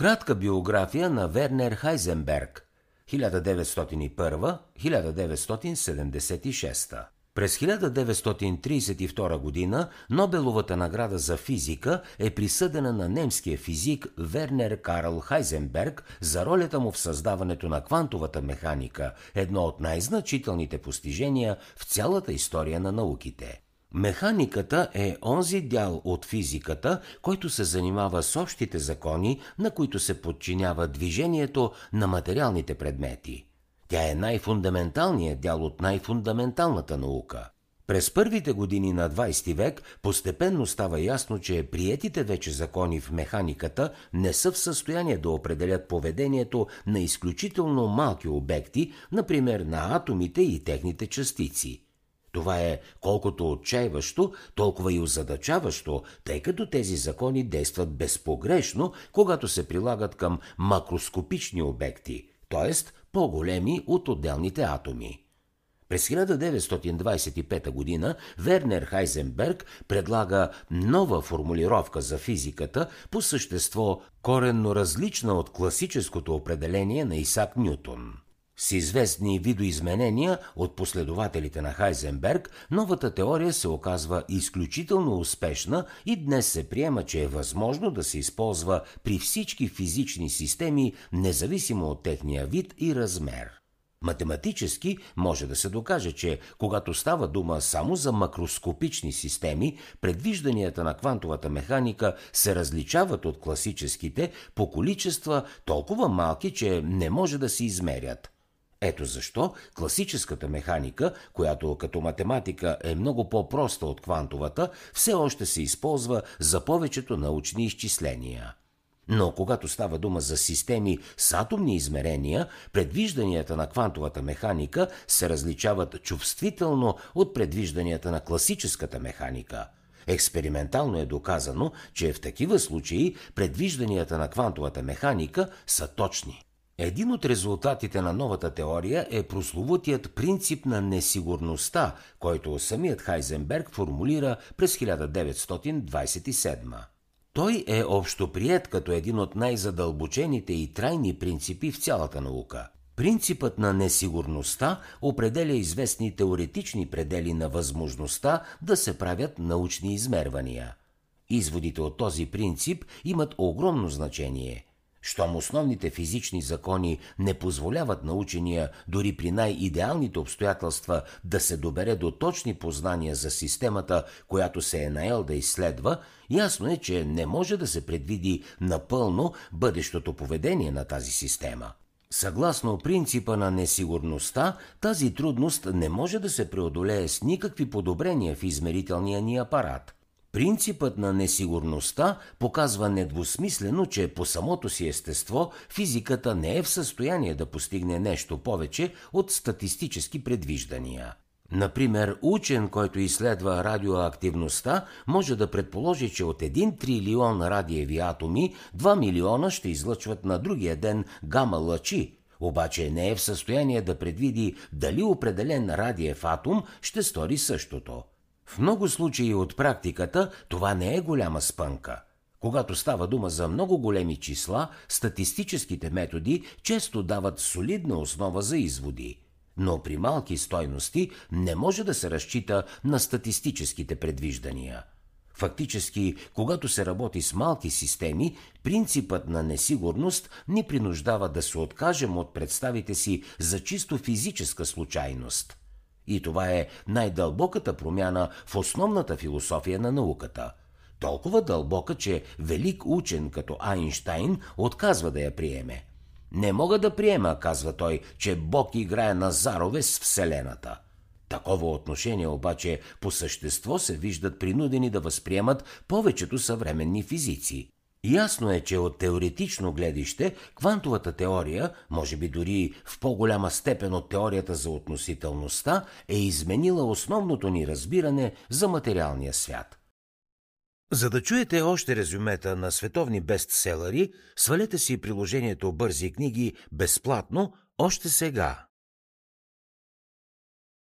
Кратка биография на Вернер Хайзенберг 1901-1976 през 1932 г. Нобеловата награда за физика е присъдена на немския физик Вернер Карл Хайзенберг за ролята му в създаването на квантовата механика, едно от най-значителните постижения в цялата история на науките. Механиката е онзи дял от физиката, който се занимава с общите закони, на които се подчинява движението на материалните предмети. Тя е най-фундаменталният дял от най-фундаменталната наука. През първите години на 20 век постепенно става ясно, че приетите вече закони в механиката не са в състояние да определят поведението на изключително малки обекти, например на атомите и техните частици – това е колкото отчаиващо, толкова и озадачаващо, тъй като тези закони действат безпогрешно, когато се прилагат към макроскопични обекти, т.е. по-големи от отделните атоми. През 1925 г. Вернер Хайзенберг предлага нова формулировка за физиката, по същество коренно различна от класическото определение на Исак Нютон. С известни видоизменения от последователите на Хайзенберг, новата теория се оказва изключително успешна и днес се приема, че е възможно да се използва при всички физични системи, независимо от техния вид и размер. Математически може да се докаже, че когато става дума само за макроскопични системи, предвижданията на квантовата механика се различават от класическите по количества толкова малки, че не може да се измерят – ето защо класическата механика, която като математика е много по-проста от квантовата, все още се използва за повечето научни изчисления. Но когато става дума за системи с атомни измерения, предвижданията на квантовата механика се различават чувствително от предвижданията на класическата механика. Експериментално е доказано, че в такива случаи предвижданията на квантовата механика са точни. Един от резултатите на новата теория е прословутият принцип на несигурността, който самият Хайзенберг формулира през 1927. Той е общоприет като един от най-задълбочените и трайни принципи в цялата наука. Принципът на несигурността определя известни теоретични предели на възможността да се правят научни измервания. Изводите от този принцип имат огромно значение – щом основните физични закони не позволяват на учения дори при най-идеалните обстоятелства да се добере до точни познания за системата, която се е наел да изследва, ясно е, че не може да се предвиди напълно бъдещото поведение на тази система. Съгласно принципа на несигурността, тази трудност не може да се преодолее с никакви подобрения в измерителния ни апарат – Принципът на несигурността показва недвусмислено, че по самото си естество физиката не е в състояние да постигне нещо повече от статистически предвиждания. Например, учен, който изследва радиоактивността, може да предположи, че от 1 трилион радиеви атоми 2 милиона ще излъчват на другия ден гама лъчи, обаче не е в състояние да предвиди дали определен радиев атом ще стори същото. В много случаи от практиката това не е голяма спънка. Когато става дума за много големи числа, статистическите методи често дават солидна основа за изводи. Но при малки стойности не може да се разчита на статистическите предвиждания. Фактически, когато се работи с малки системи, принципът на несигурност ни принуждава да се откажем от представите си за чисто физическа случайност – и това е най-дълбоката промяна в основната философия на науката. Толкова дълбока, че велик учен като Айнштайн отказва да я приеме. Не мога да приема, казва той, че Бог играе на зарове с Вселената. Такова отношение обаче по същество се виждат принудени да възприемат повечето съвременни физици. Ясно е, че от теоретично гледище квантовата теория, може би дори в по-голяма степен от теорията за относителността, е изменила основното ни разбиране за материалния свят. За да чуете още резюмета на световни бестселери, свалете си приложението Бързи книги безплатно още сега.